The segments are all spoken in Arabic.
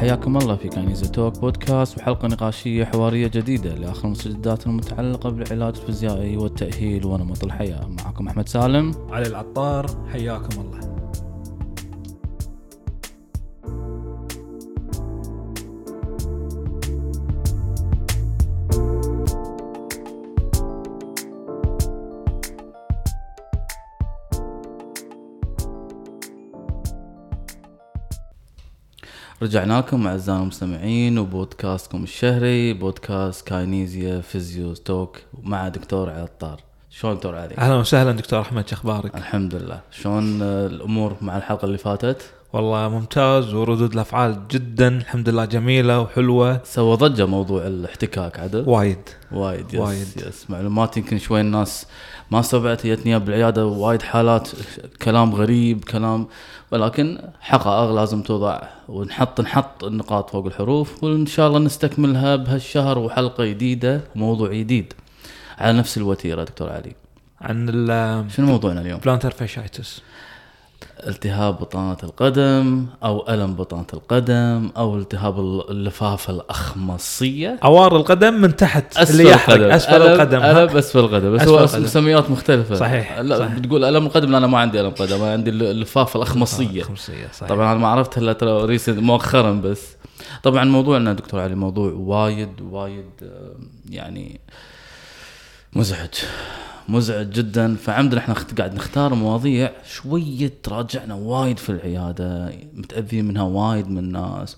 حياكم الله في كنيزة توك بودكاست وحلقة نقاشية حوارية جديدة لآخر المستجدات المتعلقة بالعلاج الفيزيائي والتأهيل ونمط الحياة. معكم أحمد سالم. علي العطار حياكم الله. رجعنا لكم أعزائنا المستمعين وبودكاستكم الشهري بودكاست كاينيزيا physio talk مع دكتور علي الطار شلون دكتور علي؟ أهلا وسهلا دكتور أحمد شو أخبارك؟ الحمد لله شلون الأمور مع الحلقة اللي فاتت؟ والله ممتاز وردود الأفعال جدا الحمد لله جميلة وحلوة. سوى ضجة موضوع الاحتكاك عدل وايد. وايد yes وايد. yes. معلومات يمكن شوي الناس ما استوعبت جتني بالعيادة وايد حالات كلام غريب كلام ولكن حقائق لازم توضع ونحط نحط النقاط فوق الحروف وإن شاء الله نستكملها بهالشهر وحلقة جديدة وموضوع جديد. على نفس الوتيرة دكتور علي. عن شنو موضوعنا اليوم؟ فاشايتس التهاب بطانة القدم أو ألم بطانة القدم أو التهاب اللفافة الأخمصية عوار القدم من تحت أسفل اللي يحرق القدم. ألم- القدم ها؟ ألم أسفل القدم بس أسفل هو. مسميات مختلفة صحيح، لا صحيح. بتقول ألم القدم لا أنا ما عندي ألم قدم أنا عندي اللفافة الأخمصية خمسية صحيح طبعا أنا ما عرفت إلا ترى مؤخرا بس طبعا موضوعنا دكتور علي موضوع وايد وايد آه، يعني مزعج. مزعج جدا. فعمدنا إحنا قاعد نختار مواضيع شوية تراجعنا وايد في العيادة متاذين منها وايد من الناس.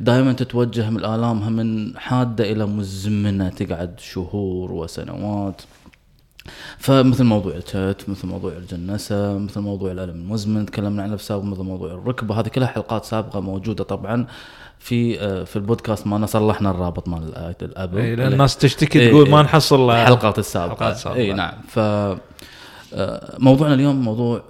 دائما تتوجه من الالامها من حادة إلى مزمنة تقعد شهور وسنوات. فمثل موضوع الكت مثل موضوع الجنسة مثل موضوع الألم المزمن تكلمنا عنه في سابق مثل موضوع الركبة. هذه كلها حلقات سابقة موجودة طبعا. في آه، في البودكاست مالنا صلحنا الرابط مال الآية الأب. إيه، لأن الناس تشتكي إيه، تقول إيه. ما نحصل الحلقات السابقة. الحلقات السابقة. اي نعم. ف آه، موضوعنا اليوم موضوع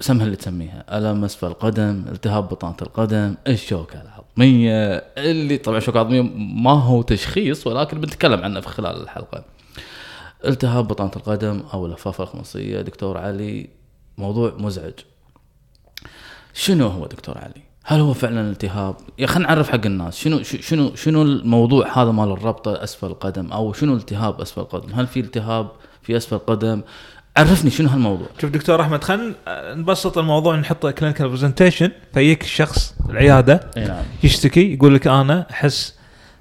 سمها اللي تسميها. ألم أسفل القدم التهاب بطانة القدم الشوكة العظمية اللي طبعا الشوكة العظمية ما هو تشخيص ولكن بنتكلم عنه في خلال الحلقة. التهاب بطانة القدم أو اللفافة الخمصية دكتور علي موضوع مزعج. شنو هو دكتور علي؟ هل هو فعلا التهاب؟ يا خلينا نعرف حق الناس شنو شنو شنو الموضوع هذا مال الربطه أسفل القدم أو شنو التهاب أسفل القدم؟ هل في التهاب في أسفل القدم؟ عرفني شنو هالموضوع؟ شوف دكتور أحمد خلينا نبسط الموضوع نحط كلينيكال برزنتيشن فيك الشخص العيادة إي نعم يشتكي يقول لك أنا أحس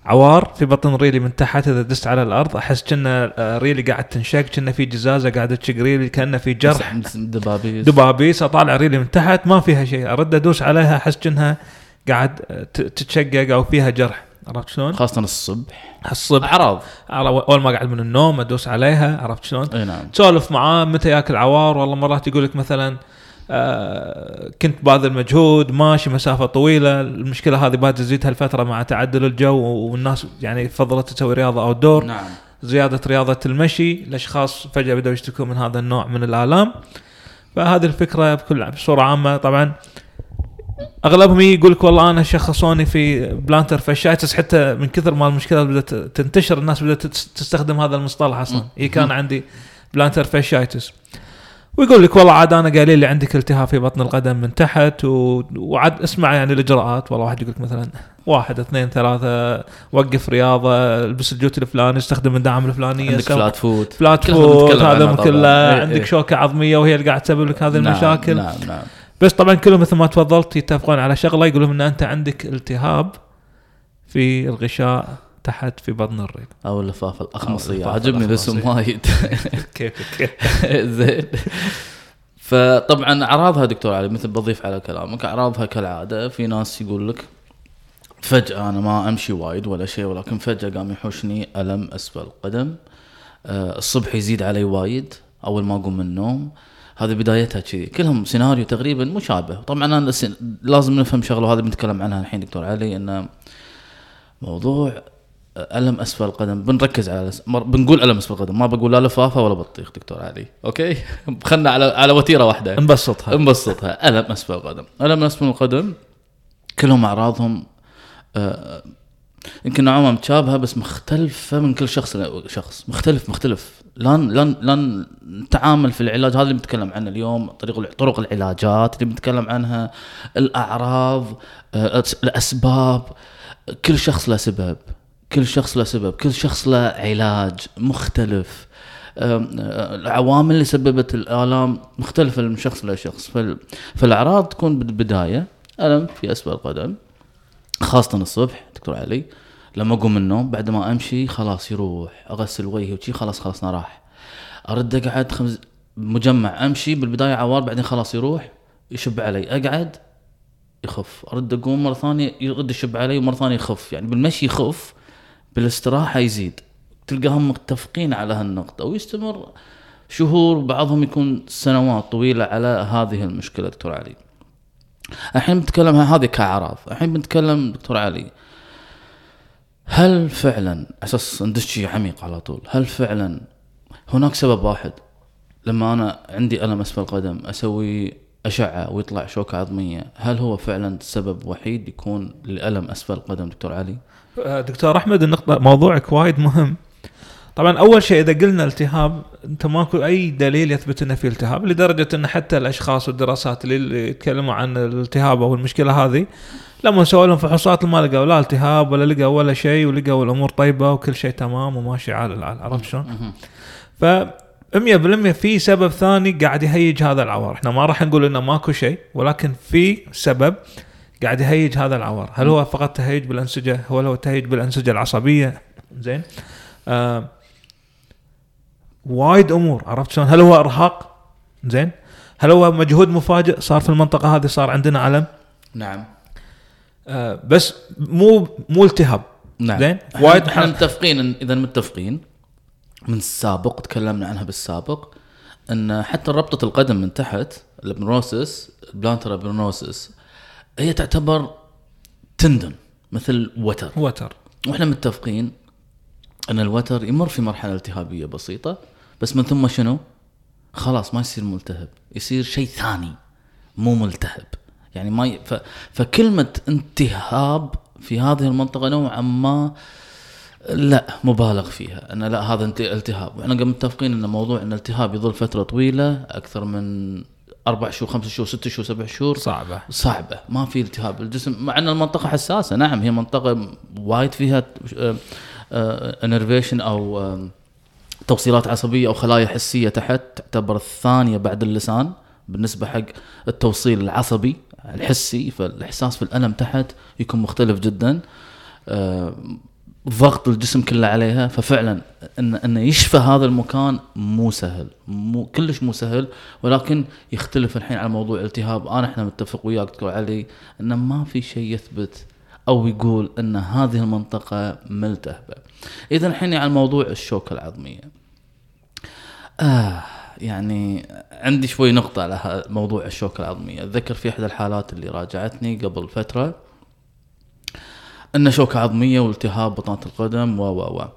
عوار في بطن ريلي من تحت إذا دست على الأرض أحس كنا آه، ريلي قاعد تنشق كنا في جزازة قاعدة تشق ريلي كأنه في جرح. دبابيس. دبابيس أطالع ريلي من تحت ما فيها شيء. أرد أدوس عليها أحس كأنها قاعد آه، تتشقق أو فيها جرح. عرفت شلون؟ خاصة الصبح. الصبح. أعراض. أول ما قاعد من النوم أدوس عليها عرفت شلون؟ أي نعم. تسولف معاه متى ياكل عوار؟ والله مرات يقول لك مثلا آه كنت باذل مجهود ماشي مسافة طويلة المشكلة هذه بعد تزيد هالفترة مع تعدل الجو والناس يعني فضلت تسوي رياضة أو دور نعم. زيادة رياضة المشي الأشخاص فجأة بدأوا يشتكون من هذا النوع من الآلام. فهذه الفكرة بكل بصورة عامة. طبعا أغلبهم يقول لك والله أنا شخصوني في plantar fasciitis حتى من كثر ما المشكلة بدأت تنتشر الناس بدأت تس- تستخدم هذا المصطلح أصلا. هي كان عندي plantar fasciitis ويقول لك والله عاد أنا قايلين لي عندك التهاب في بطن القدم من تحت و... وعاد اسمع يعني الإجراءات. والله واحد يقول لك مثلا واحد اثنين ثلاثة وقف رياضة البس الجوتي الفلاني استخدم الدعم الفلانية عندك flat foot flat foot هذا. كله. إيه، عندك إيه. شوكة عظمية وهي اللي قاعد تسبب لك هذه نعم، المشاكل. نعم نعم. بس طبعا كلهم مثل ما تفضلت يتفقون على شغلة يقول لهم إن أنت عندك التهاب في الغشاء. تحت في بطن الريل أو اللفافه الاخمصيه عجبني الاسم. وايد. كيف زين. فطبعا أعراضها دكتور علي مثل بضيف على كلامك أعراضها كالعادة. في ناس يقول لك فجأة أنا ما أمشي وايد ولا شيء ولكن فجأة قام يحوشني ألم أسفل القدم آه، الصبح يزيد علي وايد أول ما أقوم من النوم. هذه بدايتها كذي. كلهم سيناريو تقريبا مشابه. طبعا أنا لس- لازم نفهم شغلة وهذا بنتكلم عنها الحين دكتور علي إنه موضوع ألم أسفل القدم؟ بنركز على بنقول ألم أسفل القدم. ما بقول لا لفافة ولا بطيخ دكتور علي. okay؟ خلنا على على وتيرة واحدة. نبسطها نبسطها ألم أسفل القدم. ألم أسفل القدم؟ كلهم أعراضهم آه، يمكن نوعا متشابهة بس مختلفة من كل شخص لشخص مختلف مختلف. لأن لأن لأن نتعامل في العلاج. هذا اللي بنتكلم عنه اليوم. طريق طرق العلاجات اللي بنتكلم عنها الأعراض آه، الأسباب. كل شخص له سبب. كل شخص له سبب كل شخص له علاج مختلف. العوامل اللي سببت الآلام مختلفة من شخص لشخص. فال- فالأعراض تكون بالبدايه ألم في أسفل القدم خاصة الصبح دكتور علي. لما أقوم من النوم بعد ما أمشي خلاص يروح. أغسل وجهي وشي خلاص خلصنا راح. أرد أقعد خمس مجمع أمشي بالبداية عوار بعدين خلاص يروح يشب علي. أقعد يخف. أرد أقوم مرة ثانية يرد يشب علي ومرة ثانية يخف. يعني بالمشي يخف بالاستراحة يزيد. تلقاهم متفقين على هالنقطة ويستمر شهور بعضهم يكون سنوات طويلة على هذه المشكلة دكتور علي. الحين بنتكلم هذه كأعراض. الحين بنتكلم دكتور علي هل فعلا أساس ندش عميق على طول هل فعلا هناك سبب واحد؟ لما أنا عندي ألم أسفل القدم أسوي أشعة ويطلع شوكة عظمية هل هو فعلا سبب وحيد يكون لألم أسفل القدم دكتور علي؟ دكتور أحمد النقطة موضوعك وايد مهم. طبعا أول شيء إذا قلنا التهاب أنت ماكو أي دليل يثبت إنه في التهاب لدرجة إن حتى الأشخاص والدراسات اللي يتكلموا عن الالتهاب أو المشكلة هذه لما سووا لهم فحوصات ما لقوا لا التهاب ولا لقوا ولا شيء ولقوا الأمور طيبة وكل شيء تمام وماشي على العال عرفت شلون؟ ف 100% في سبب ثاني قاعد يهيج هذا العوار، إحنا ما راح نقول إنه ماكو شيء ولكن في سبب قاعد يهيج هذا العوار، هل هو فقط تهيج بالأنسجة؟ هل هو تهيج بالأنسجة العصبية؟ زين؟ آه وايد أمور عرفت شلون؟ هل هو إرهاق؟ زين؟ هل هو مجهود مفاجئ صار في المنطقة هذه صار عندنا ألم؟ نعم آه بس مو مو التهاب نعم زين؟ وايد إحنا متفقين إذا متفقين من السابق تكلمنا عنها بالسابق إن حتى ربطة القدم من تحت ال aponeurosis ال plantar aponeurosis هي تعتبر tendon مثل وتر وتر وإحنا متفقين أن الوتر يمر في مرحلة التهابية بسيطة بس من ثم شنو؟ خلاص ما يصير ملتهب يصير شيء ثاني مو ملتهب. يعني ما ي... ف... فكلمة التهاب في هذه المنطقة نوعا ما لا مبالغ فيها. ان لا هذا انت- التهاب. وإحنا متفقين إن موضوع إن الالتهاب يظل فترة طويلة أكثر من أربع شهور خمس شهور ست شهور سبع شهور. صعبة. صعبة. ما في التهاب. الجسم مع أن المنطقة حساسة نعم هي منطقة وايد فيها انرفيشن أو آه، توصيلات عصبية أو خلايا حسية تحت تعتبر الثانية بعد اللسان بالنسبة حق التوصيل العصبي الحسي فالإحساس في الألم تحت يكون مختلف جدا. آه، ضغط الجسم كله عليها ففعلا ان انه يشفى هذا المكان مو سهل. مو كلش مو سهل ولكن يختلف الحين على موضوع الالتهاب. أنا إحنا متفق وياك دكتور علي إن ما في شيء يثبت أو يقول إن هذه المنطقة ملتهبة. اذا الحين على موضوع الشوكة العظمية. آه يعني عندي شوي نقطة على موضوع الشوكة العظمية، أتذكر في إحدى الحالات اللي راجعتني قبل فترة أن شوكة عظمية والتهاب بطانة القدم و و و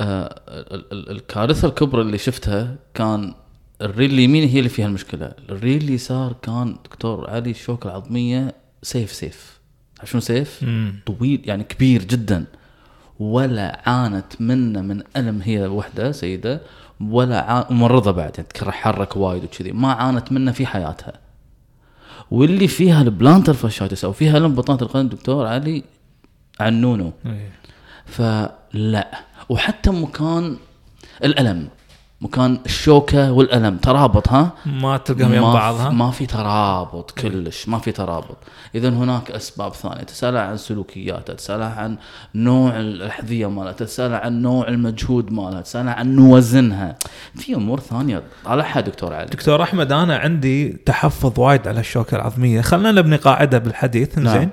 آه ال- ال- الكارثة الكبرى اللي شفتها كان الريل اليمين هي اللي فيها المشكلة، الريل اليسار كان دكتور علي الشوكة العظمية سيف سيف، شنو سيف؟ مم. طويل يعني كبير جدا ولا عانت منه من ألم هي وحدة سيدة ولا. ممرضه بعد يعني تتحرك وايد وكذي ما عانت منه في حياتها واللي فيها ال plantar fasciitis أو فيها ألم بطانة القدم دكتور علي عنونه إيه. فلا. وحتى مكان الألم. مكان الشوكة والألم. ترابط ها؟ ما تلقاهم يم بعض في- ها؟ ما في ترابط كلش. ما في ترابط. اذا هناك أسباب ثانية. تسالها عن سلوكياتها تسالها عن نوع الأحذية مالها تسالها عن نوع المجهود مالها تسالها عن وزنها في أمور ثانية. طالعها دكتور علي. دكتور أحمد أنا عندي تحفظ وايد على الشوكة العظمية. خلينا نبني قاعدة بالحديث نعم. زين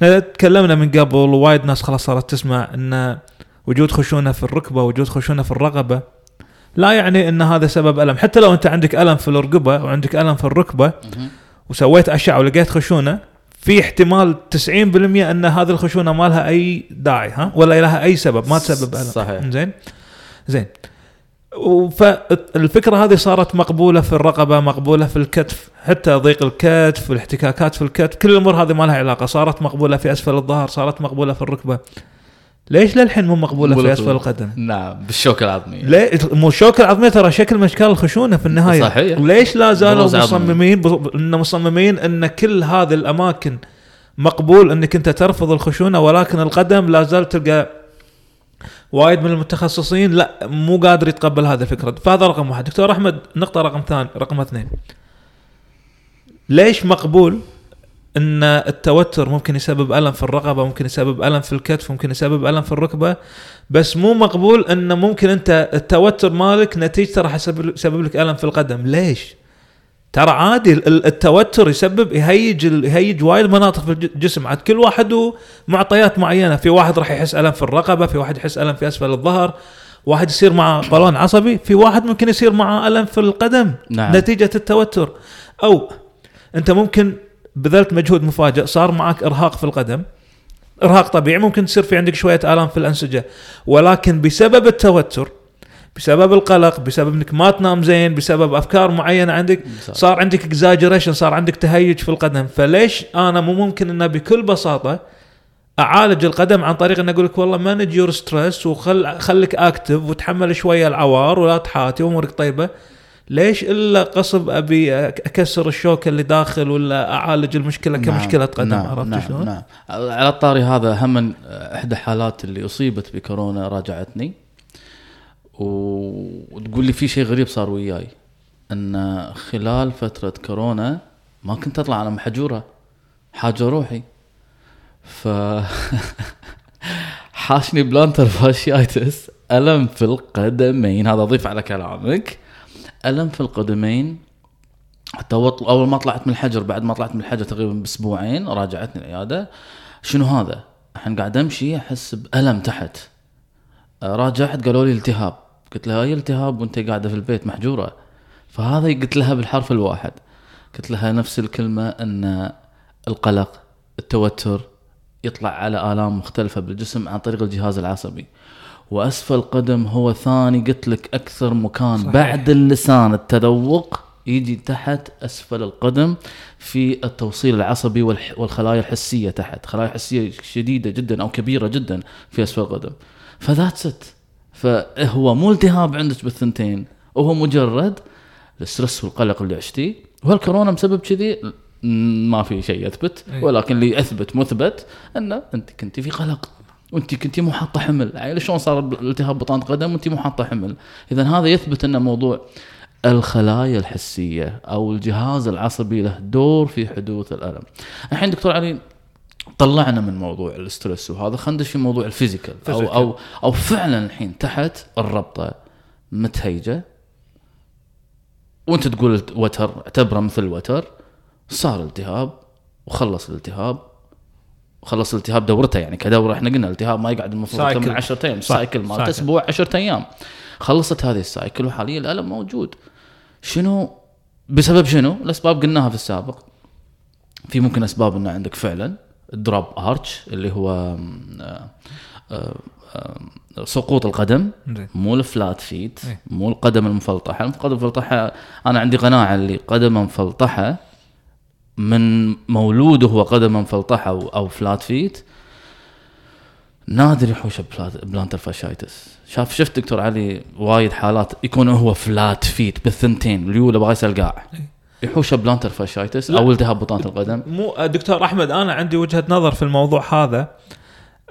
تكلمنا من قبل وايد ناس خلاص صارت تسمع إن وجود خشونة في الركبة وجود خشونة في الرقبه لا يعني إن هذا سبب ألم. حتى لو أنت عندك ألم في الرقبة وعندك ألم في الركبة. وسويت أشعة ولقيت خشونة في احتمال 90% إن هذه الخشونة ما لها أي داعي ها؟ ولا لها أي سبب ما تسبب ألم. صحيح. زين؟ زين. فالفكرة هذه صارت مقبولة في الرقبة مقبولة في الكتف حتى ضيق الكتف والاحتكاكات في الكتف كل الأمور هذه ما لها علاقة صارت مقبولة في أسفل الظهر صارت مقبولة في الركبة ليش للحين مو مقبولة في أسفل القدم؟ نعم بالشوكه العظميه ليه مو الشوكه العظميه ترى شكل من أشكال الخشونة في النهاية صحيح. ليش لا زالوا. مصممين إن مصممين إن كل هذه الأماكن مقبول إنك أنت ترفض الخشونة ولكن القدم لا زال تلقى وايد من المتخصصين لا مو قادر يتقبل هذه الفكرة. فهذا رقم واحد. دكتور أحمد نقطة رقم ثاني رقم اثنين. ليش مقبول إن التوتر ممكن يسبب ألم في الرقبة ممكن يسبب ألم في الكتف ممكن يسبب ألم في الركبة؟ بس مو مقبول إن ممكن أنت التوتر مالك نتيجته راح يسبب لك ألم في القدم. ليش؟ ترى عادي ال- التوتر يسبب يهيج يهيج وايد مناطق في الج- الجسم. عاد كل واحد ومعطيات معينة. في واحد راح يحس ألم في الرقبة في واحد يحس ألم في أسفل الظهر واحد يصير مع قولون عصبي في واحد ممكن يصير معه ألم في القدم. نعم. نتيجة التوتر. أو أنت ممكن بذلت مجهود مفاجئ صار معك إرهاق في القدم. إرهاق طبيعي ممكن تصير في عندك شوية آلام في الأنسجة. ولكن بسبب التوتر بسبب القلق بسبب إنك ما تنام زين بسبب أفكار معينة عندك. صار عندك exaggeration صار عندك تهيج في القدم فليش أنا مو ممكن إنه بكل بساطة أعالج القدم عن طريق ان أقول لك والله manage your stress وخل خليك active وتحمل شوية العوار ولا تحاتي وأمورك طيبة ليش إلا غصب أبي أكسر الشوكه اللي داخل ولا أعالج المشكلة كمشكلة قدم نعم عرفت نعم شلون؟ نعم على الطاري هذا هم إحدى حالات اللي أصيبت بكورونا راجعتني وتقول لي في شيء غريب صار وياي. إن خلال فترة كورونا ما كنت أطلع على محجوره حاجة روحي. ف حاشني plantar fasciitis ألم في القدمين هذا أضيف على كلامك. ألم في القدمين حتى أول ما طلعت من الحجر بعد ما طلعت من الحجر تقريبا بأسبوعين راجعتني العيادة. شنو هذا؟ الحين قاعد أمشي أحس بألم تحت. راجعت قالوا لي التهاب. قلت لها أي التهاب وأنت قاعدة في البيت محجورة؟ فهذا قلت لها بالحرف الواحد. قلت لها نفس الكلمة أن القلق التوتر يطلع على آلام مختلفة بالجسم عن طريق الجهاز العصبي. وأسفل القدم هو ثاني قلت لك أكثر مكان صحيح. بعد اللسان التذوق يجي تحت أسفل القدم في التوصيل العصبي والخلايا الحسية تحت. خلايا حسية شديدة جدا أو كبيرة جدا في أسفل القدم. ف that's it فهو مو التهاب عندك بالثنتين وهو مجرد ال stress والقلق اللي عشتيه. وهالكورونا مسبب كذي ما في شيء يثبت أي. ولكن اللي يثبت مثبت أن أنت كنت في قلق. وانت كنت مو حاطه حمل. يعني شلون صار التهاب بطانة قدم؟ وانت مو حاطه حمل. اذا هذا يثبت أن موضوع الخلايا الحسية أو الجهاز العصبي له دور في حدوث الألم. الحين دكتور علي طلعنا من موضوع ال stress وهذا خلينا ندش في موضوع ال physical. أو. أو أو فعلا الحين تحت الربطة متهيجة وأنت تقول وتر اعتبره مثل وتر صار التهاب وخلص الالتهاب وخلص الالتهاب دورته يعني كدورة إحنا قلنا الالتهاب ما يقعد المفروض من 10 أيام cycle مالته. أسبوع 10 أيام. خلصت هذه ال cycle وحاليا الألم موجود. شنو؟ بسبب شنو؟ الأسباب قلناها في السابق. في ممكن أسباب إنه عندك فعلا. drop arch اللي هو آه، آه، آه، سقوط القدم. زين. مو ال flat feet إيه. مو القدم المفلطحة. القدم المفلطحة أنا عندي قناعة اللي قدمه مفلطحة من مولوده هو قدمه مفلطحة أو, أو flat feet نادر يحوش plantar fasciitis شاف شفت دكتور علي وايد حالات يكون هو flat feet بالثنتين اليولا بغى يسأل قاع. يحوش plantar fasciitis. أو التهاب بطانه القدم. مو دكتور أحمد أنا عندي وجهة نظر في الموضوع هذا.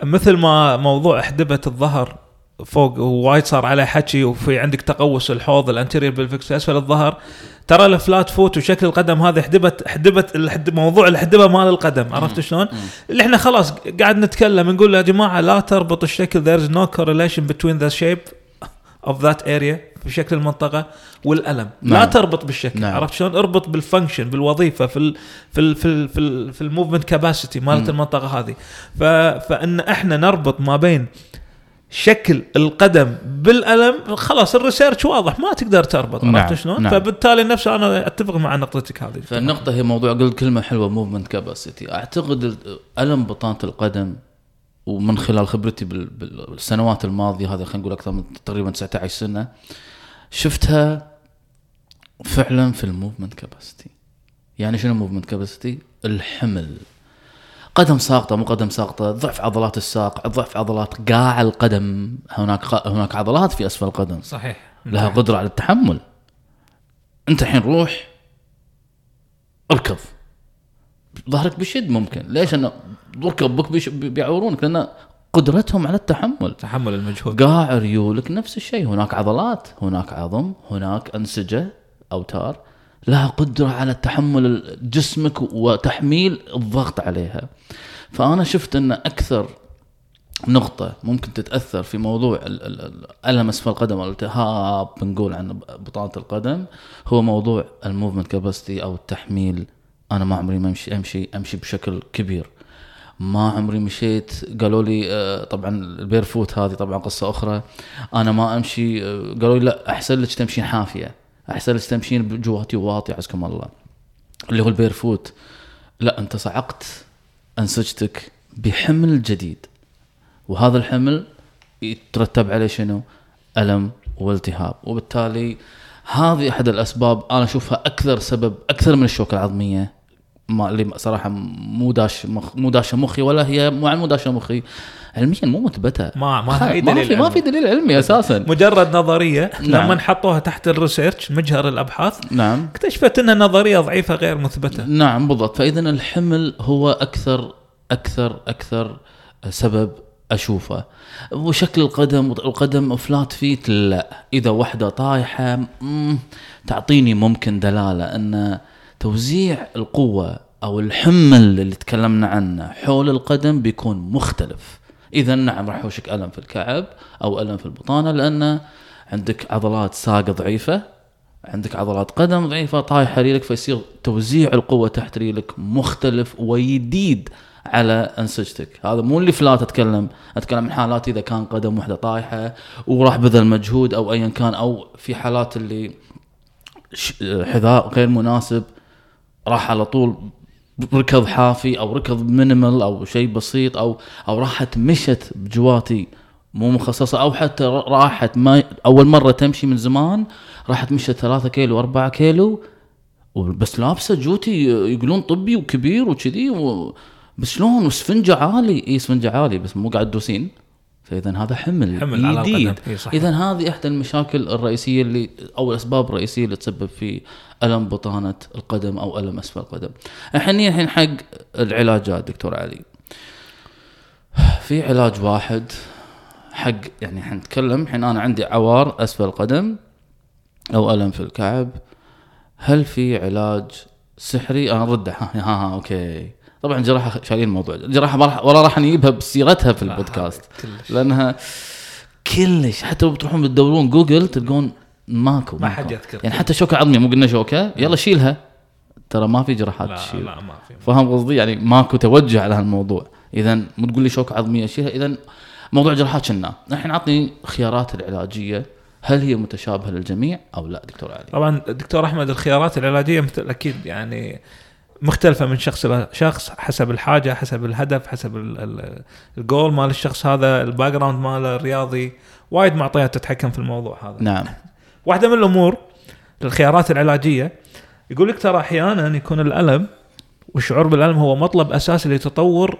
مثل ما موضوع احدبه الظهر فوق ووايد صار عليه حكي وفي عندك تقوس الحوض ال anterior pelvics في أسفل الظهر ترى ال flat foot وشكل القدم هذا حدبت حدبت الحد- موضوع الحدبة مال القدم عرفت شلون؟ اللي إحنا خلاص قاعد نتكلم نقول يا جماعة لا تربط الشكل there is no correlation between the shape of that area. في شكل المنطقة والألم لا نعم. تربط بالشكل نعم. عرفت شلون اربط بال function بالوظيفة في ال في ال في ال في, ال في ال movement capacity مالت. المنطقة هذه ف فإن إحنا نربط ما بين شكل القدم بالألم خلاص ال research واضح ما تقدر تربط نعم، عرفت شلون؟ نعم. فبالتالي نفسه أنا أتفق مع نقطتك هذه فالنقطة هي موضوع قلت كلمة حلوة movement capacity أعتقد ال- ألم بطانة القدم ومن خلال خبرتي بال- بالسنوات الماضية هذه خلينا نقول أكثر من تقريبا 19 سنة شفتها فعلا في ال movement capacity يعني شنو movement capacity الحمل. قدم ساقطة مو قدم ساقطة ضعف عضلات الساق ضعف عضلات قاع القدم. هناك هناك عضلات في أسفل القدم. صحيح. لها قدرة على التحمل. أنت الحين روح اركض. ظهرك بيشد ممكن. ليش؟ انه اركض بك بيش- بيعورونك لأن قدرتهم على التحمل. تحمل المجهود. قاع ريولك نفس الشيء. هناك عضلات هناك عظم هناك أنسجة أوتار. لها قدرة على تحمل جسمك وتحميل الضغط عليها. فأنا شفت أن أكثر نقطة ممكن تتأثر في موضوع ألم أسفل القدم أو الالتهاب بنقول عن بطانة القدم هو موضوع ال movement capacity أو التحميل. أنا ما عمري ما أمشي أمشي أمشي بشكل كبير. ما عمري مشيت. قالوا لي آه، طبعا ال barefoot هذه طبعا قصة أخرى. أنا ما أمشي آه، قالوا لي لا أحسن لك تمشين حافية. أحسن لك تمشين بجواتي وواطي عزكم الله. اللي هو ال barefoot. لا أنت صعقت انسجتك بحمل جديد. وهذا الحمل يترتب عليه شنو؟ ألم والتهاب. وبالتالي هذه أحد الأسباب أنا أشوفها أكثر سبب أكثر من الشوكة العظمية. ما اللي صراحة مو داش مخ مو داشه مخي ولا هي مو عن مو داشه مخي علميا مو مثبتة. ما ما في ما دليل في ما. في دليل علمي أساسا. مجرد نظرية نعم. لما حطوها تحت الريسيرش مجهر الأبحاث نعم. اكتشفت انها نظرية ضعيفة غير مثبتة. نعم بالضبط. فاذا الحمل هو أكثر أكثر أكثر سبب أشوفه. وشكل القدم القدم فلات فيت لا. إذا واحدة طايحة تعطيني ممكن دلالة إن توزيع القوة أو الحمل اللي تكلمنا عنه حول القدم بيكون مختلف. إذا نعم راح يحوشك ألم في الكعب أو ألم في البطانة لأن عندك عضلات ساق ضعيفة عندك عضلات قدم ضعيفة طايحة ريلك فيصير توزيع القوة تحت ريلك مختلف ويديد على أنسجتك. هذا مو اللي فلات اتكلم أتكلم عن حالات إذا كان قدم واحدة طايحة وراح بذل مجهود أو ايا كان أو في حالات اللي حذاء غير مناسب. راح على طول ركض حافي أو ركض مينيمال أو شيء بسيط أو أو راحت مشت بجواتي مو مخصصة أو حتى راحت ما أول مرة تمشي من زمان راحت مشت 3 كيلو 4 كيلو بس لابسة جوتي يقولون طبي وكبير وكذي. بس شلون وسفنجه عالي اي سفنجه عالي بس مو قاعد تدوسين فإذا هذا حمل حمل جديد. إذا هذه احدى المشاكل الرئيسية اللي أو الأسباب الرئيسية اللي تسبب في ألم بطانة القدم أو ألم أسفل القدم. الحين الحين حق العلاجات دكتور علي. في علاج واحد حق يعني حنتكلم الحين أنا عندي عوار أسفل القدم أو ألم في الكعب هل في علاج سحري أنا ارد ها, ها, ها okay طبعا جراحة شايلين الموضوع. جراحة ما راح ولا راح نجيبها بسيرتها في لا، البودكاست. كلش. لأنها كلش حتى لو بتروحون بتدورون جوجل تلقون ماكو ما. حد يذكر. يعني حتى شوكة عظمية مو قلنا شوكة. يلا شيلها. ترى ما في جراحات لا تشيل. لا ما في. فاهم قصدي؟ يعني ماكو توجه على هالموضوع. اذا مو تقول لي شوكة عظمية شيلها. اذا موضوع جراحات شلناه الحين عطني خيارات العلاجية. هل هي متشابهة للجميع أو لا دكتور علي؟ طبعا دكتور أحمد الخيارات العلاجية مثل أكيد يعني مختلفة من شخص إلى شخص حسب الحاجة حسب الهدف حسب ال- ال- الجول مال الشخص هذا ال background ماله الرياضي. وايد معطيات تتحكم في الموضوع هذا. نعم. واحدة من الأمور الخيارات العلاجية. يقول لك ترى أحيانا يكون الألم والشعور بالألم هو مطلب أساسي لتطور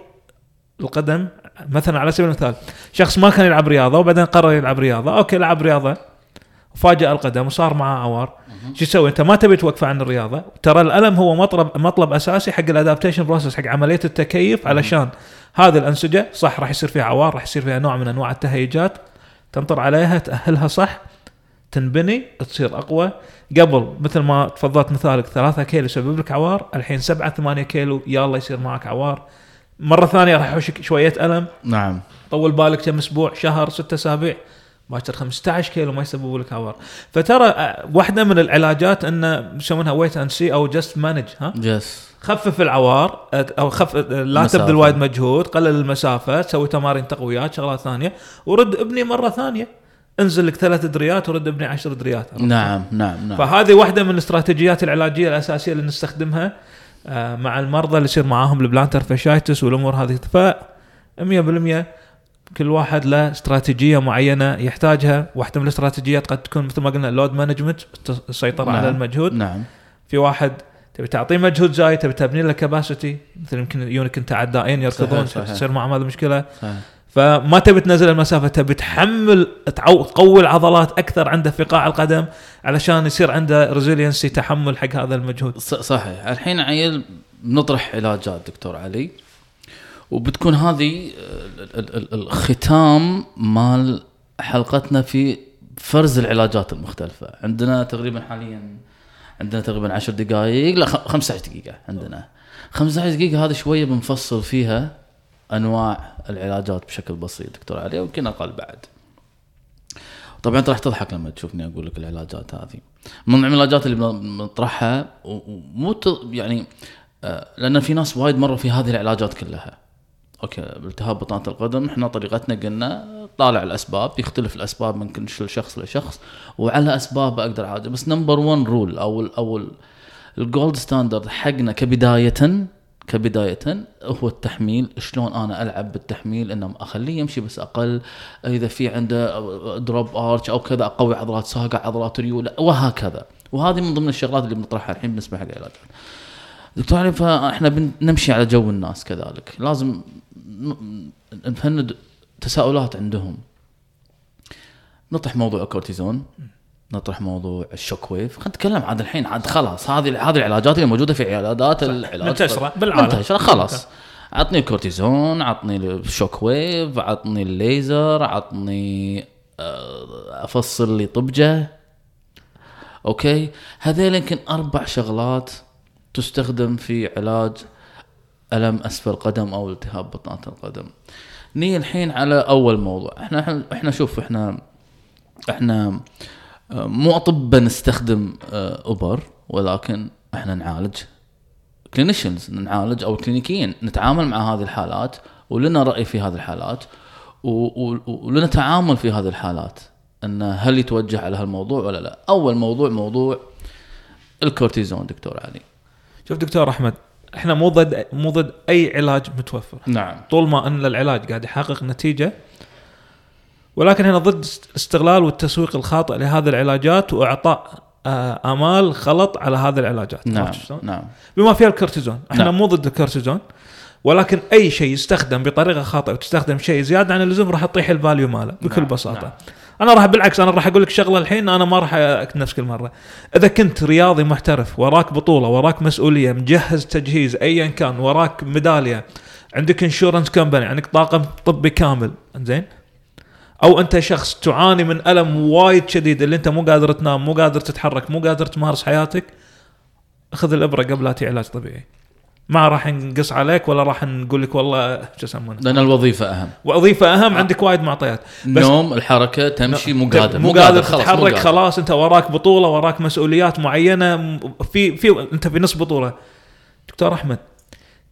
القدم مثلا على سبيل المثال شخص ما كان يلعب رياضة وبعدين قرر يلعب رياضة okay لعب رياضة. وفاجأ القدم وصار معاه عوار شو تسوي أنت ما تبي توقفه عن الرياضة. ترى الألم هو مطلب مطلب أساسي حق ال adaptation process حق عملية التكيف علشان هذه الأنسجة صح راح يصير فيها عوار راح يصير فيها نوع من أنواع التهيجات. تنطر عليها تأهلها صح تنبني تصير أقوى. قبل مثل ما تفضلت مثالك 3 كيلو يسبب لك عوار الحين 7 8 كيلو يلا يصير معك عوار مرة ثانية راح يحوشك شوية ألم. نعم. طول بالك كم أسبوع شهر ستة أسابيع. باكر 15 كيلو ما يسببوا لك عوار فترى آه، واحدة من العلاجات انه يسمونها wait and see أو just manage ها؟ just خفف العوار آه، أو خف آه، لا مسافة. تبذل وايد مجهود قلل المسافة تسوي تمارين تقويات شغلات ثانية ورد ابني مرة ثانية. انزل لك ثلاث دريات ورد ابني عشر دريات. نعم نعم نعم. فهذه واحدة من الاستراتيجيات العلاجية الأساسية اللي نستخدمها مع المرضى اللي يصير معاهم ال plantar fasciitis والأمور هذه ف 100% كل واحد له استراتيجية معينة يحتاجها. واحدة من الاستراتيجيات قد تكون مثل ما قلنا ال load management السيطرة نعم. على المجهود. نعم. في واحد تبي تعطيه مجهود زايد تبي تبني له capacity مثل يمكن يجونك انت عدائين يركضون. تصير معهم هذه مشكلة. صحيح. فما تبي تنزل المسافة تبي تحمل تقوي العضلات أكثر عنده في قاع القدم علشان يصير عنده ريزيلينسي تحمل حق هذا المجهود. صحيح. الحين عيل بنطرح علاجات دكتور علي. وبتكون هذه ال- الختام مال حلقتنا في فرز العلاجات المختلفة. عندنا تقريبا حاليا عندنا تقريبا 10 دقائق لا خ- 15 دقيقة عندنا. 15 دقيقة هذه شوية بنفصل فيها أنواع العلاجات بشكل بسيط دكتور علي ويمكن أقل بعد. طبعا أنت راح تضحك لما تشوفني أقول لك العلاجات هذه. من العلاجات اللي بن- بنطرحها ومو يعني آه، لأن في ناس وايد مروا في هذه العلاجات كلها. okay التهاب بطانة القدم. إحنا طريقتنا قلنا طالع الأسباب يختلف الأسباب من كل شخص لشخص وعلى أسباب أقدر اعالجه بس number 1 rule أو أو ال- ال gold standard حقنا كبدايه كبداية هو التحميل. شلون أنا ألعب بالتحميل؟ إنه أخليه يمشي بس أقل. إذا في عنده drop arch أو كذا أقوي عضلات ساقه عضلات ريول وهكذا. وهذه من ضمن الشغلات اللي بنطرحها الحين بالنسبة حق العلاجات دكتور علي فإحنا بنمشي على جو الناس كذلك. لازم نفند تساؤلات عندهم. نطرح موضوع الكورتيزون نطرح موضوع ال shock wave خلينا نتكلم عاد الحين عاد خلاص هذه هذه العلاجات اللي موجودة في عيادات العلاج. منتشرة بالعالم. منتشرة خلاص. عطني الكورتيزون عطني ال shock wave عطني الليزر عطني آه، فصل لي طبجه. أوكي؟ هذيل يمكن أربع شغلات تستخدم في علاج ألم أسفل القدم أو التهاب بطانه القدم؟ نيجي الحين على أول موضوع. إحنا إحنا, شوف إحنا إحنا آه، مو اطباء نستخدم آه، إبر ولكن إحنا نعالج clinicians نعالج أو كلينيكيين نتعامل مع هذه الحالات ولنا رأي في هذه الحالات ولنا تعامل في هذه الحالات. إن هل يتوجه على هالموضوع ولا لا؟ أول موضوع موضوع الكورتيزون دكتور علي. شوف دكتور أحمد إحنا مو ضد مو ضد أي علاج متوفر نعم طول ما أن العلاج قاعد يحقق نتيجة ولكن هنا ضد الاستغلال والتسويق الخاطئ لهذه العلاجات وإعطاء آه، آمال غلط على هذه العلاجات نعم؟ نعم بما فيها الكورتيزون إحنا نعم. مو ضد الكورتيزون ولكن أي شيء يستخدم بطريقة خاطئة وتستخدم شيء زيادة عن اللزوم راح تطيح ال value ماله بكل نعم، بساطة نعم. أنا راح بالعكس أنا راح أقول لك شغلة الحين أنا ما راح نفس كل مرة. إذا كنت رياضي محترف وراك بطولة وراك مسؤولية مجهز تجهيز ايا كان وراك ميدالية عندك insurance company عندك طاقم طبي كامل زين أو أنت شخص تعاني من ألم وايد شديد اللي أنت مو قادر تنام مو قادر تتحرك مو قادر تمارس حياتك خذ الإبرة قبل لا علاج طبيعي. ما راح نقص عليك ولا راح نقول لك والله شو يسمونه؟ لأن الوظيفة أهم. وظيفة أهم عندك وايد معطيات. بس نوم الحركة تمشي مو قادر مو قادر تتحرك. خلاص انت وراك بطولة وراك مسؤوليات معينة في في انت في نص بطولة. دكتور أحمد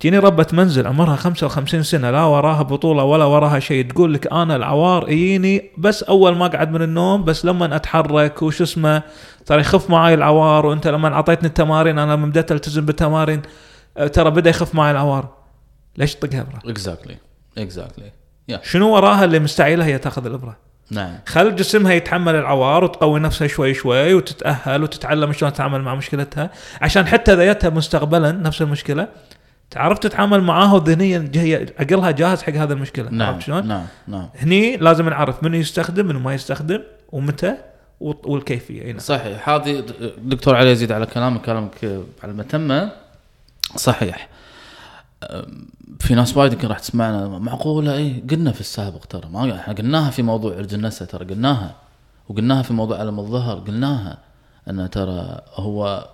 تجيني ربة منزل عمرها 55 سنة لا وراها بطولة ولا وراها شيء. تقول لك أنا العوار يجيني بس أول ما أقعد من النوم بس لما أتحرك وش اسمه ترى يخف معاي العوار وأنت لما أعطيتني التمارين أنا لما بديت ألتزم بالتمارين ترى بدأ يخف معي العوار ليش تطقها إبرة؟ exactly exactly شنو وراها اللي مستعيلة هي تأخذ الإبرة؟ نعم. خل جسمها يتحمل العوار وتقوي نفسها شوي شوي وتتأهل وتتعلم شلون تتعامل مع مشكلتها. عشان حتى إذا جتها مستقبلا نفس المشكلة تعرف تتعامل معاها وذهنيا هي عقلها جاهز حق هذه المشكلة. نعم. عرفت شلون؟ نعم. نعم. هني لازم نعرف من يستخدم من ما يستخدم ومتى والكيفية. نعم. صحيح. هذه دكتور علي يزيد على كلامك كلامك على المتمه صحيح. في ناس وايد يمكن راح تسمعنا معقولة اي قلنا في السابق ترى ما إحنا قلناها في موضوع الجنسه ترى قلناها وقلناها في موضوع ألم الظهر قلناها أن ترى هو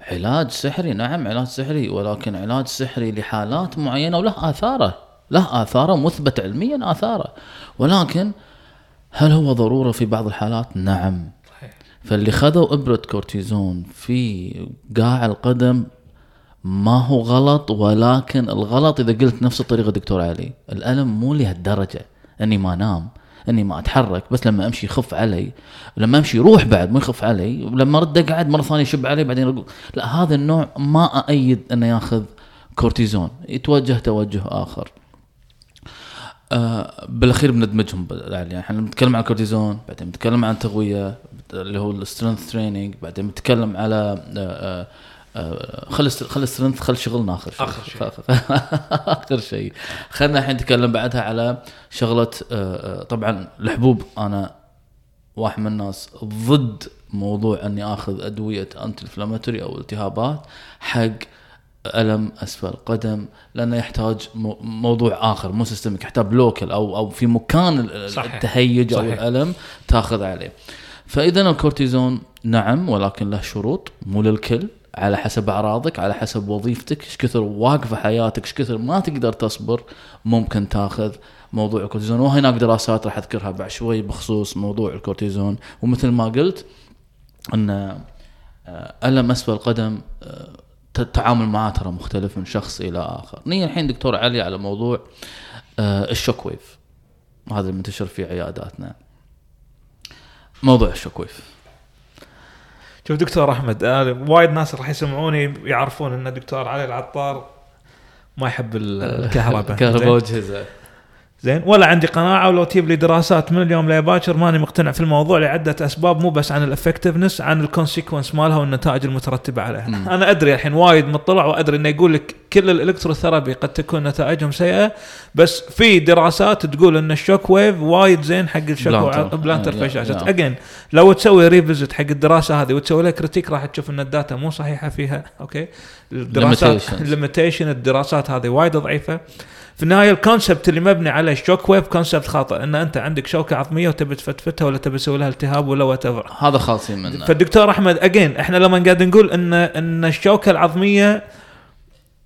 علاج سحري نعم علاج سحري ولكن علاج سحري لحالات معينة وله آثاره له آثاره مثبت علميا آثاره. ولكن هل هو ضرورة في بعض الحالات؟ نعم. صحيح. فاللي خذوا إبرة كورتيزون في قاع القدم ما هو غلط ولكن الغلط إذا قلت نفس الطريقة دكتور علي. الألم مو لهالدرجة. أني ما انام أني ما أتحرك بس لما أمشي يخف علي ولما أمشي يروح بعد ما يخف علي ولما أرد أقعد مرة ثانية يشب علي بعدين أقول. لا هذا النوع ما أأيد انه يأخذ كورتيزون. يتوجه توجه آخر. آه بالأخير بندمجهم يعني إحنا بنتكلم عن الكورتيزون بعدين بنتكلم عن تقوية اللي هو ال strength training بعدين بنتكلم على آه آه خل ال st- خل ال strength خل شغلنا آخر شيء آخر شيء. آخر شيء خلينا الحين نتكلم بعدها على شغلة آه آه طبعا الحبوب أنا واحد من الناس ضد موضوع إني آخذ أدوية anti inflammatory أو التهابات حق ألم أسفل القدم لأنه يحتاج مو- موضوع آخر مو systemic يحتاج local أو أو في مكان ال- صحيح. التهيج أو. الألم تاخذ عليه فإذا الكورتيزون نعم ولكن له شروط مو للكل على حسب أعراضك على حسب وظيفتك إيش كثر واقفة حياتك إيش كثر ما تقدر تصبر ممكن تاخذ موضوع الكورتيزون وهناك دراسات راح أذكرها بعد شوي بخصوص موضوع الكورتيزون ومثل ما قلت إن آه، ألم أسفل القدم آه، التعامل معاه ترى مختلف من شخص إلى آخر. نيجي الحين دكتور علي على موضوع آه، ال shock wave. هذا المنتشر في عياداتنا. موضوع ال shock wave. شوف دكتور أحمد آه وايد ناس راح يسمعوني يعرفون إن دكتور علي العطار ما يحب ال- الكهرباء كهرباء زين؟ واجهزه. زين ولا عندي قناعة ولو تجيب لي دراسات من اليوم لباكر ماني مقتنع في الموضوع لعدة أسباب مو بس عن ال effectiveness عن ال consequence مالها والنتائج المترتبة عليها مم. أنا أدري الحين وايد مطلع وأدري إنه يقول لك كل ال electrotherapy قد تكون نتائجهم سيئة بس في دراسات تقول إن ال shock wave وايد زين حق الشوك plantar fasciitis. Again لو تسوي revisit حق الدراسة هذه وتسوي لها critique راح تشوف إن ال data مو صحيحة فيها أوكي الدراسات Limitations. limitation الدراسات هذه وايد ضعيفة في النهاية ال concept اللي مبني على ال shock wave concept خاطئ إن أنت عندك شوكة عظمية وتبي تفتفتها ولا تبي تسوي لها التهاب ولا what هذا خالصين منه. فالدكتور أحمد again إحنا لما قاعد نقول ان إن الشوكة العظمية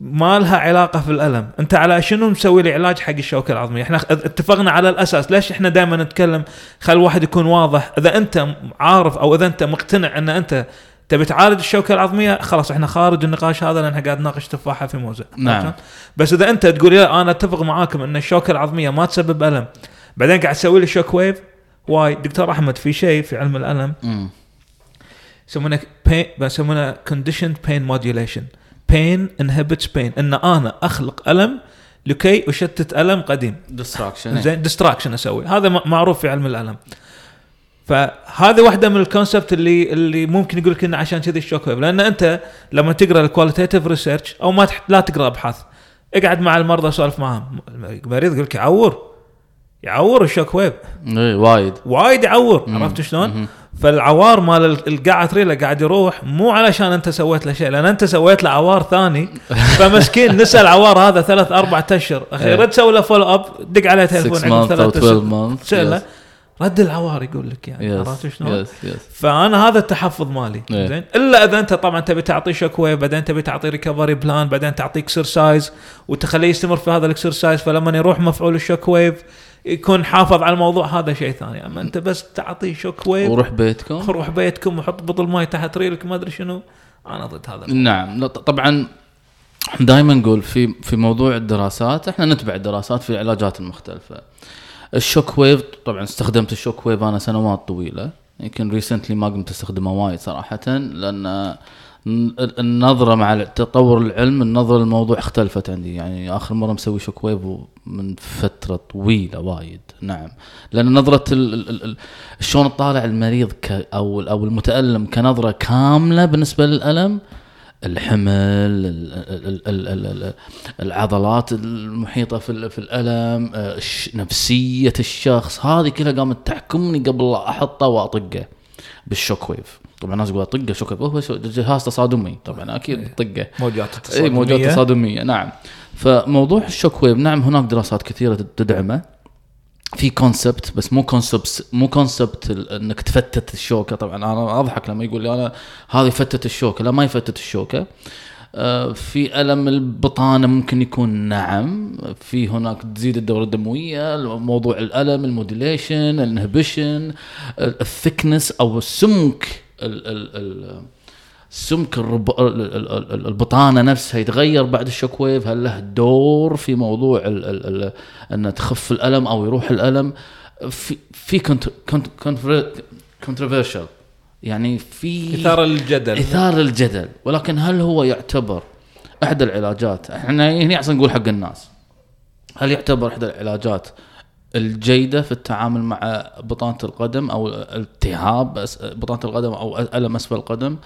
ما لها علاقة في الألم. أنت على شنو مسوي لي علاج حق الشوكة العظمية؟ إحنا اتفقنا على الأساس ليش إحنا دائما نتكلم خل الواحد يكون واضح؟ إذا أنت عارف أو إذا أنت مقتنع إن أنت تبي تعالج الشوكة العظمية؟ خلاص إحنا خارج النقاش هذا لأن قاعد نناقش تفاحة في موزة. نعم. بس إذا أنت تقول لا أنا أتفق معاكم إن الشوكة العظمية ما تسبب ألم. بعدين قاعد تسوي لي shock wave why. دكتور أحمد في شيء في علم الألم. يسمونه pain يسمونه conditioned pain modulation. Pain inhibits pain. إن أنا أخلق ألم لكي أشتت ألم قديم. distraction زين distraction أسوي. هذا معروف في علم الألم. فهذه واحدة من ال concept اللي اللي ممكن يقول لك إنه عشان كذي ال shock wave لأن أنت لما تقرأ ال qualitative research أو ما تحت لا تقرأ أبحاث اقعد مع المرضى سولف معاهم. المريض يقول لك يعور. يعور ال shock wave اي وايد. وايد يعور. عرفت شلون؟ فالعوار مال ال- قاعة ريله قاعد يروح مو علشان أنت سويت له شيء لأن أنت سويت له عوار ثاني. فمسكين نسى العوار هذا ثلاث أربع أشهر. أخي إيه. رد سوي له follow up دق عليه 6 تليفون month أو ثلاث 12 أشهر. month رد العوار يقول لك يعني عرفت شلون؟ فأنا هذا التحفظ مالي إيه. زين؟ إلا إذا أنت طبعا تبي تعطيه shock wave بعدين تبي تعطيه recovery plan بعدين تعطيه exercise وتخليه يستمر في هذا ال exercise فلما يروح مفعول ال shock wave يكون حافظ على الموضوع هذا شيء ثاني. أما أنت بس تعطيه shock wave وروح بيتكم. روح بيتكم وحط بطل ماي تحت ريلك ما أدري شنو. أنا ضد هذا نعم. لا، ط- طبعا دائما نقول في في موضوع الدراسات إحنا نتبع الدراسات في العلاجات المختلفة. ال shock wave طبعا استخدمت ال shock wave أنا سنوات طويلة. يمكن recently ما قمت أستخدمه وايد صراحة لأن النظرة مع تطور العلم النظرة للموضوع اختلفت عندي. يعني آخر مرة مسوي shock wave من فترة طويلة وايد. نعم. لأن نظرة شلون تطالع المريض أو أو المتألم كنظرة كاملة بالنسبة للألم الحمل ال- ال- ال- ال- ال- العضلات المحيطة في في الألم آه، نفسية الشخص. هذه كلها قامت تحكمني قبل لا احطه واطقه بال shock wave. طبعا الناس يقول طقه shock wave هو جهاز تصادمي. طبعا أكيد طقه موجات اي موجات تصادمية. نعم. فموضوع ال shock wave نعم هناك دراسات كثيرة تدعمه. في concept بس مو concept مو concept إنك تفتت الشوكة. طبعا أنا أضحك لما يقول لي أنا هذه فتت الشوكة. لا ما يفتت الشوكة. آه، في ألم البطانة ممكن يكون نعم. في هناك تزيد الدورة الدموية موضوع الألم ال modulation ال inhibition ال thickness أو السمك ال ال ال سمك الرب... ال- ال- ال- البطانة نفسها يتغير بعد ال shock wave هل له دور في موضوع ال... ال... ال... ان تخف الألم أو يروح الألم؟ في في cont... cont... كونتروفيرشل يعني في إثارة للجدل. اثار الجدل ولكن هل هو يعتبر إحدى العلاجات؟ إحنا هنا أصلا نقول حق الناس. هل يعتبر إحدى العلاجات الجيدة في التعامل مع بطانة القدم أو التهاب بطانة القدم أو ألم أسفل القدم؟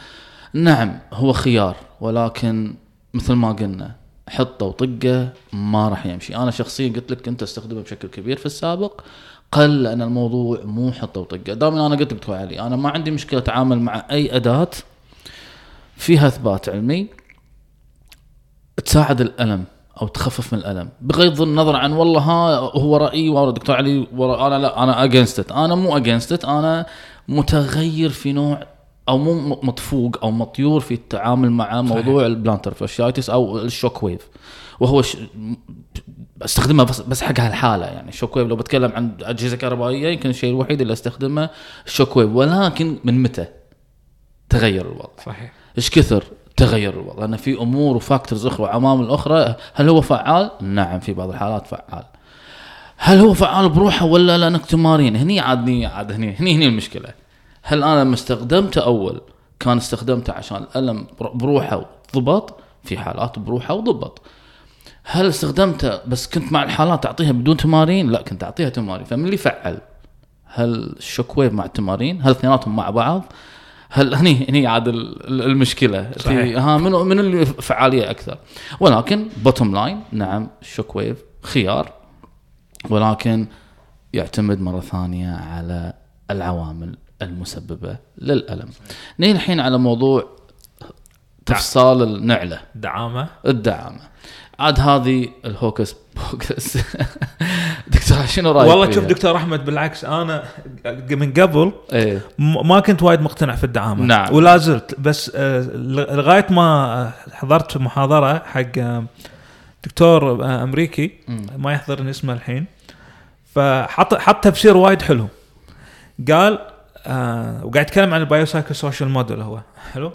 نعم هو خيار ولكن مثل ما قلنا حطه وطقه ما راح يمشي. أنا شخصيا قلت لك كنت أستخدمه بشكل كبير في السابق قل لأن الموضوع مو حطه وطقه. دائما أنا قلت لك علي أنا ما عندي مشكلة أتعامل مع أي أداة فيها إثبات علمي تساعد الألم أو تخفف من الألم بغض النظر عن والله ها هو رايي والله دكتور علي ورا أنا لا أنا against أنا مو against أنا متغير في نوع أو مو مطفوق أو مطيور في التعامل مع موضوع ال plantar fasciitis أو ال shock wave وهو ش... استخدمها بس بس حق هالحالة يعني. ال shock wave لو بتكلم عن أجهزة كهربائية يمكن الشيء الوحيد اللي أستخدمه ال shock wave ولكن من متى تغير الوضع؟ صحيح. إيش كثر تغير الوضع؟ لأن في أمور و factors أخرى وعوامل أخرى. هل هو فعال؟ نعم في بعض الحالات فعال. هل هو فعال بروحه ولا لانك تمارين؟ هني عادني عاد هني هني هني المشكلة. هل أنا لما استخدمته أول كان استخدمته عشان الألم بر- بروحه ضبط في حالات بروحه وضبط هل استخدمته بس كنت مع الحالات أعطيها بدون تمارين؟ لا كنت أعطيها تمارين فمن اللي فعل؟ هل ال shock wave مع التمارين؟ هل اثنيناتهم مع بعض؟ هل هني هني عاد ال- ال- المشكلة في صحيح. ها من من اللي فعالية أكثر ولكن bottom line نعم ال shock wave خيار ولكن يعتمد مرة ثانية على العوامل المسببة للألم. نيجي الحين على موضوع تفصال النعلة دعامة الدعامة. عاد هذه ال hocus pocus دكتور شنو رأيك؟ والله؟ شوف دكتور أحمد بالعكس أنا من قبل إيه ما كنت وايد مقتنع في الدعامة نعم. ولا زلت بس آه، لغاية ما حضرت محاضرة حق آه، دكتور آه، أمريكي. ما يحضرني اسمه الحين فحط حط تفسير وايد حلو قال آه وقاعد يتكلم عن ال biopsychosocial model هو. حلو؟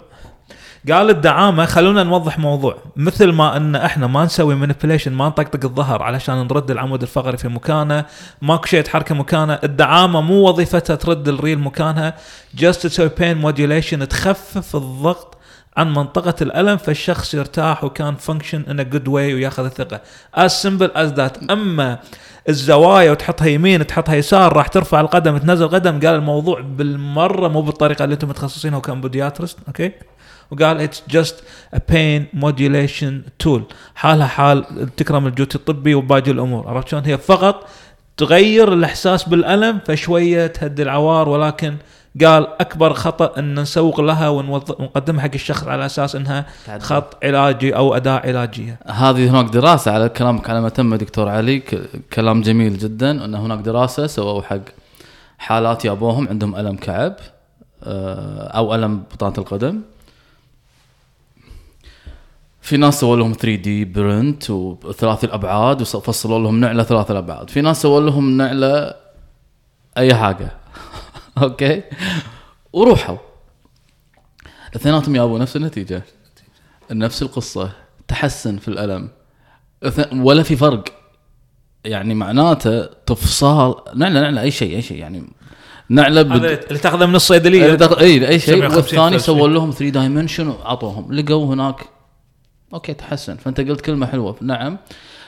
قال الدعامة خلونا نوضح موضوع. مثل ما إن إحنا ما نسوي manipulation ما نطقطق الظهر علشان نرد العمود الفقري في مكانه ماكو شيء يتحرك مكانه الدعامة مو وظيفتها ترد الريل مكانها just تسوي pain modulation تخفف الضغط عن منطقة الألم فالشخص يرتاح و can function in good way وياخذ الثقة. As simple as that. أما الزوايا وتحطها يمين تحطها يسار راح ترفع القدم تنزل القدم قال الموضوع بالمرة مو بالطريقة اللي أنتم متخصصينها وكان okay وقال it's just a pain modulation tool حالها حال تكرم الجوتي الطبي وباقي الأمور. عرفت شلون؟ هي فقط تغير الإحساس بالألم فشوية تهدي العوار ولكن قال أكبر خطأ أن نسوق لها ونقدمها حق الشخص على أساس إنها. خط علاجي أو أداة علاجية. هذه هناك دراسة على كلامك على ما تم دكتور علي ك- كلام جميل جدا أن هناك دراسة سووا حق حالات يابوهم عندهم ألم كعب آه، أو ألم بطانة القدم. في ناس سووا لهم 3D print وثلاثي الأبعاد وفصلوا لهم نعلة ثلاث الأبعاد. في ناس سووا لهم نعلة أي حاجة. okay. وروحوا. اثنيناتهم جابوا نفس النتيجة. نفس القصة. تحسن في الألم. ولا في فرق. يعني معناته تفصال. نعله نعله أي شيء أي شيء. يعني نعله بد... اللي تاخذه من الصيدليه إي أي شيء. 750 والثاني. سووا لهم 3 dimension وعطوهم. لقوا هناك okay تحسن. فأنت قلت كلمة حلوة. نعم.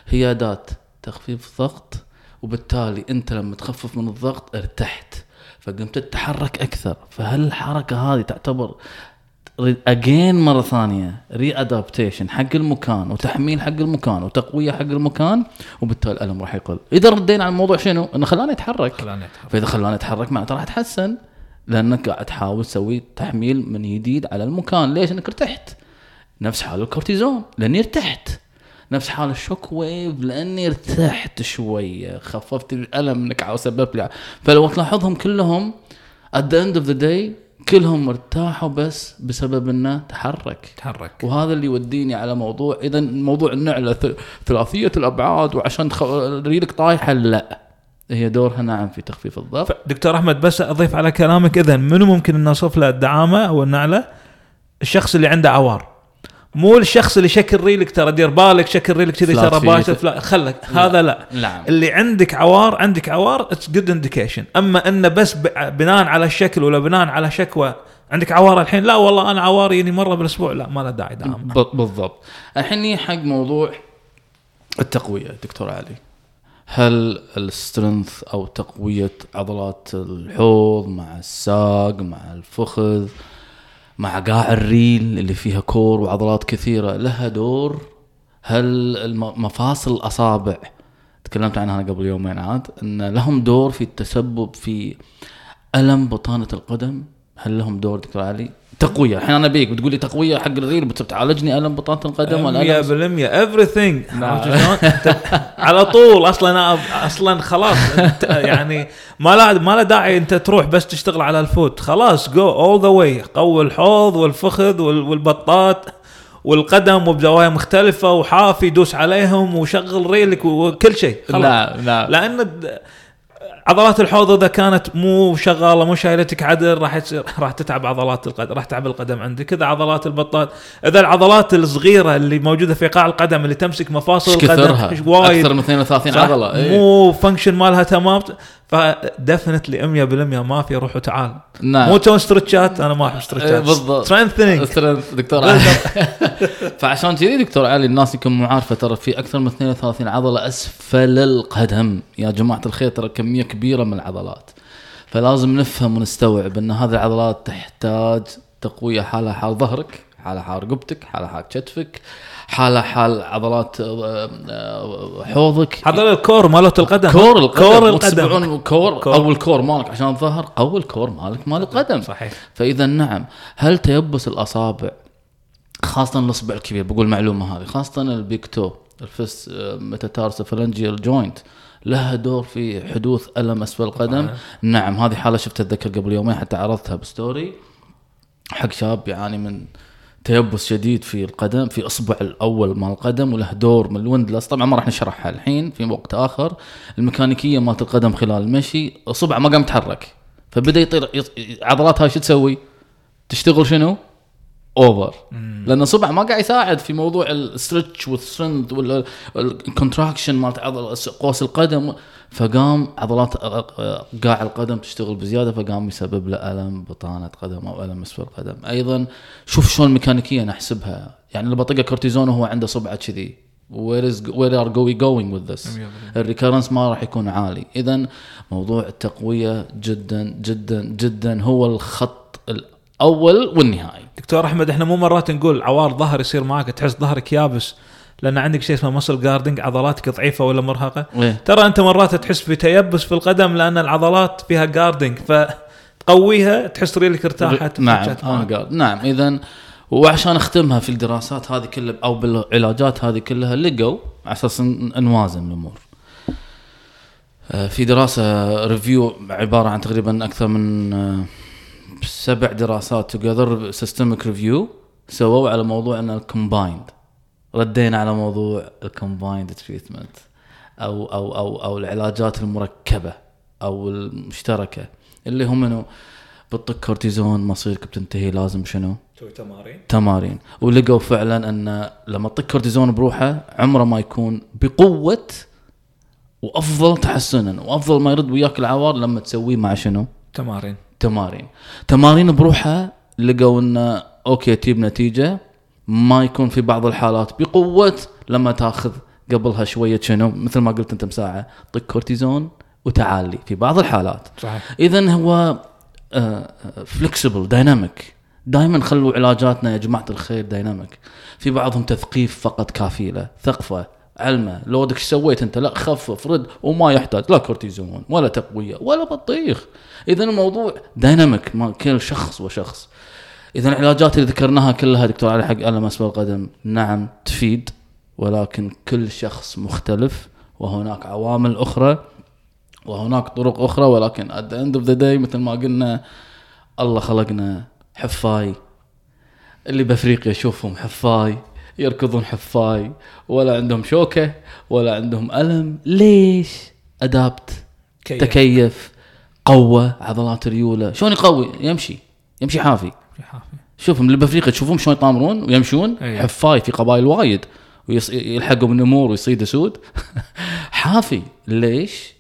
هي أداة تخفيف ضغط. وبالتالي أنت لما تخفف من الضغط ارتحت. فقمت تتحرك أكثر. فهل الحركة هذه تعتبر again مرة ثانية readaptation حق المكان وتحميل حق المكان وتقوية حق المكان؟ وبالتالي الالم راح يقل إذا ردينا على الموضوع شنو؟ إنه خلاني أتحرك. خلاني أتحرك. فإذا خلاني أتحرك معناته راح أتحسن لأنك قاعد تحاول تسوي تحميل من جديد على المكان. ليش؟ انك ارتحت. نفس حال الكورتيزون لأني ارتحت. نفس حال ال shock wave لأني ارتحت شوية خففت الألم انك عاوز سبب لي فلو تلاحظهم كلهم at the end of the day كلهم ارتاحوا بس بسبب إنه تحرك. تحرك. وهذا اللي يوديني على موضوع إذا موضوع النعلة ثلاثية الأبعاد وعشان تخ... ريلك طايحة لا. هي دورها نعم في تخفيف الضغط. دكتور أحمد بس أضيف على كلامك إذا منو ممكن ان نوصف له الدعامة أو النعله؟ الشخص اللي عنده عوار. مو الشخص اللي شكل ريلك ترى دير بالك شكل ريلك كذي ترى فلا خلك هذا لا. نعم. اللي عندك عوار عندك عوار it's good indication أما انه بس بناء على الشكل ولا بناء على شكوى عندك عوار الحين؟ لا والله أنا عواري يعني مرة بالأسبوع لا ما له داعي دعامه ب- بالضبط. الحين حق موضوع التقوية دكتور علي. هل ال strength أو تقوية عضلات الحوض مع الساق مع الفخذ مع قاع الريل اللي فيها core وعضلات كثيرة لها دور هل مفاصل الأصابع. تكلمت عنها قبل يومين عاد إن لهم دور في التسبب في ألم بطانة القدم. هل لهم دور دكتور علي؟ تقوية. الحين أنا بيك بتقول لي تقوية حق الريل بتعالجني الم بطانه القدم ولا 100% الم everything. نعم. على طول. أصلا أصلا خلاص. يعني ما لا ما له داعي أنت تروح بس تشتغل على ال foot. خلاص go all the way قوي الحوض والفخذ وال- والبطات والقدم وبزوايا مختلفة وحافي دوس عليهم وشغل ريلك وكل شيء. خلاص. نعم نعم. لأن عضلات الحوض إذا كانت مو شغالة مو شايلتك عدل راح راح تتعب عضلات القدم راح تتعب القدم عندك إذا عضلات البطاط إذا العضلات الصغيرة اللي موجودة في قاع القدم اللي تمسك مفاصل القدم وايد أكثر من 32 صح؟ عضلة إيه. مو فانكشن مالها تمام فدفنتلي 100% ما في روح وتعال. نعم. مو تسوون stretch ات أنا ما أحب إيه، stretch ات بالضبط. strengthening strength دكتور علي. فعشان كذي دكتور علي الناس يكون مو عارفه ترى في أكثر من 32 عضلة أسفل القدم. يا جماعة الخير ترى كمية كبيرة من العضلات. فلازم نفهم ونستوعب إن هذه العضلات تحتاج تقوية حالها حال ظهرك حالها حال رقبتك حالها حال كتفك. حالها حال عضلات آه، آه، حوضك. هذا ال core مالت القدم. core القدم. core القدم. core. أو ال core مالك عشان الظهر. قوي ال core مالك مال القدم. صحيح. فإذا نعم هل تيبس الأصابع خاصة الاصبع الكبير بقول معلومة هذه خاصة ال big toe ال first metatarsophalangeal joint لها دور في حدوث ألم أسفل القدم. طبعاً. نعم هذه حالة شفتها أتذكر قبل يومين حتى عرضتها ب story. حق شاب يعاني من تيبس شديد في القدم في أصبع الأول مال القدم وله دور من ال windlass طبعا ما راح نشرحها الحين في وقت آخر الميكانيكية مالت القدم خلال المشي أصبعه ما قام يتحرك فبدأ يطير يط- عضلات هاي شو تسوي؟ تشتغل شنو؟ over لأن اصبعه ما قاعد يساعد في موضوع ال stretch وال strength وال contraction مالت عضل قوس القدم. فقام عضلات قاع القدم تشتغل بزيادة فقام يسبب له ألم بطانة قدم أو ألم اسفل القدم أيضا شوف شلون ميكانيكيا نحسبها يعني اللي بطقه كورتيزون وهو عنده صبعة كذي where is where are we going with this ال recurrence ما راح يكون عالي. اذا موضوع التقوية جدا جدا جدا هو الخط الأول والنهائي دكتور أحمد إحنا مو مرات نقول عوار ظهر يصير معك تحس ظهرك يابس لأن عندك شيء اسمه muscle guarding عضلاتك ضعيفة ولا مرهقة إيه. ترى أنت مرات تحس بتيبس في القدم لأن العضلات فيها guarding فتقويها تحس ريلك ارتاحت نعم آه. نعم اذا وعشان أختمها في الدراسات هذه كلها أو بالعلاجات هذه كلها لقوا على أساس نوازن الأمور. آه، في دراسة review عبارة عن تقريبا أكثر من آه، سبع دراسات together systematic review سووا على موضوع ان ال combined ردينا على موضوع ال combined treatment أو أو أو أو العلاجات المركبة أو المشتركة اللي هم إنه بتطق كورتيزون مصيرك بتنتهي لازم شنو؟ تسوي تمارين تمارين ولقوا فعلا ان لما تطق كورتيزون بروحه عمره ما يكون بقوة وأفضل تحسنا وأفضل ما يرد وياك العوار لما تسويه مع شنو؟ تمارين تمارين. تمارين بروحها لقوا انه أوكي تجيب نتيجة ما يكون في بعض الحالات بقوة لما تاخذ قبلها شوية شنو مثل ما قلت أنت مساعه طق كورتيزون وتعالي في بعض الحالات. صحيح. اذا هو flexible dynamic دائما خلوا علاجاتنا يا جماعة الخير dynamic في بعضهم تثقيف فقط كافي له ثقفة. علمه لو إيش سويت انت لا خفف رد وما يحتاج لا كورتيزون ولا تقوية ولا بطيخ. اذا الموضوع dynamic ما كل شخص وشخص. اذا العلاجات اللي ذكرناها كلها دكتور علي حق الم اسفل القدم نعم تفيد ولكن كل شخص مختلف وهناك عوامل أخرى وهناك طرق أخرى ولكن at the end of the day مثل ما قلنا الله خلقنا حفاي. اللي بأفريقيا شوفهم حفاي. يركضون حفاي ولا عندهم شوكة ولا عندهم ألم ليش؟ أدابت كيف. تكيف قوة عضلات ريوله شلون يقوي؟ يمشي يمشي حافي في حافي. شوفهم اللي بأفريقيا تشوفهم شلون يطامرون ويمشون أي. حفاي في قبائل وايد ويلحقوا بالنمور ويصيد أسود حافي ليش؟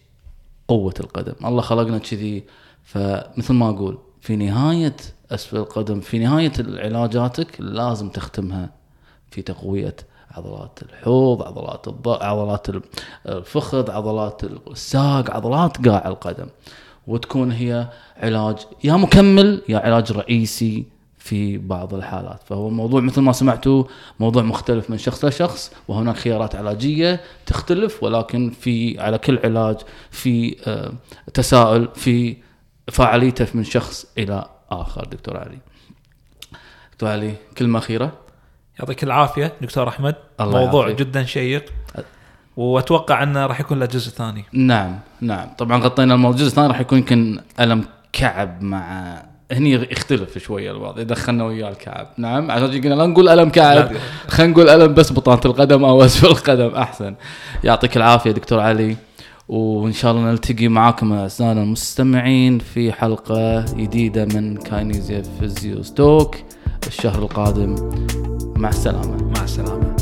قوة القدم الله خلقنا كذي فمثل ما أقول في نهاية أسفل القدم في نهاية علاجاتك لازم تختمها في تقوية عضلات الحوض عضلات الض... عضلات الفخذ عضلات الساق عضلات قاع القدم. وتكون هي علاج يا مكمل يا علاج رئيسي في بعض الحالات. فهو الموضوع مثل ما سمعتوا موضوع مختلف من شخص لشخص وهناك خيارات علاجية تختلف ولكن في على كل علاج في آه، تساؤل في فاعليته من شخص إلى آخر. دكتور علي. دكتور علي كلمة أخيرة؟ يعطيك العافية دكتور أحمد. الله موضوع يعافيك. جدا شيق. وأتوقع أنه راح يكون له جزء ثاني. نعم نعم. طبعا غطينا الموضوع. الجزء الثاني راح يكون يمكن ألم كعب مع هني يختلف شوية الوضع دخلنا وياه الكعب. نعم عشان قلنا لا نقول ألم كعب. لا. خلينا نقول ألم بس بطانة القدم أو اسفل القدم أحسن. يعطيك العافية دكتور علي. وإن شاء الله نلتقي معاكم أعزائنا المستمعين في حلقة جديدة من كاينيزيا Physio Talk الشهر القادم. مع السلامة. مع السلامة.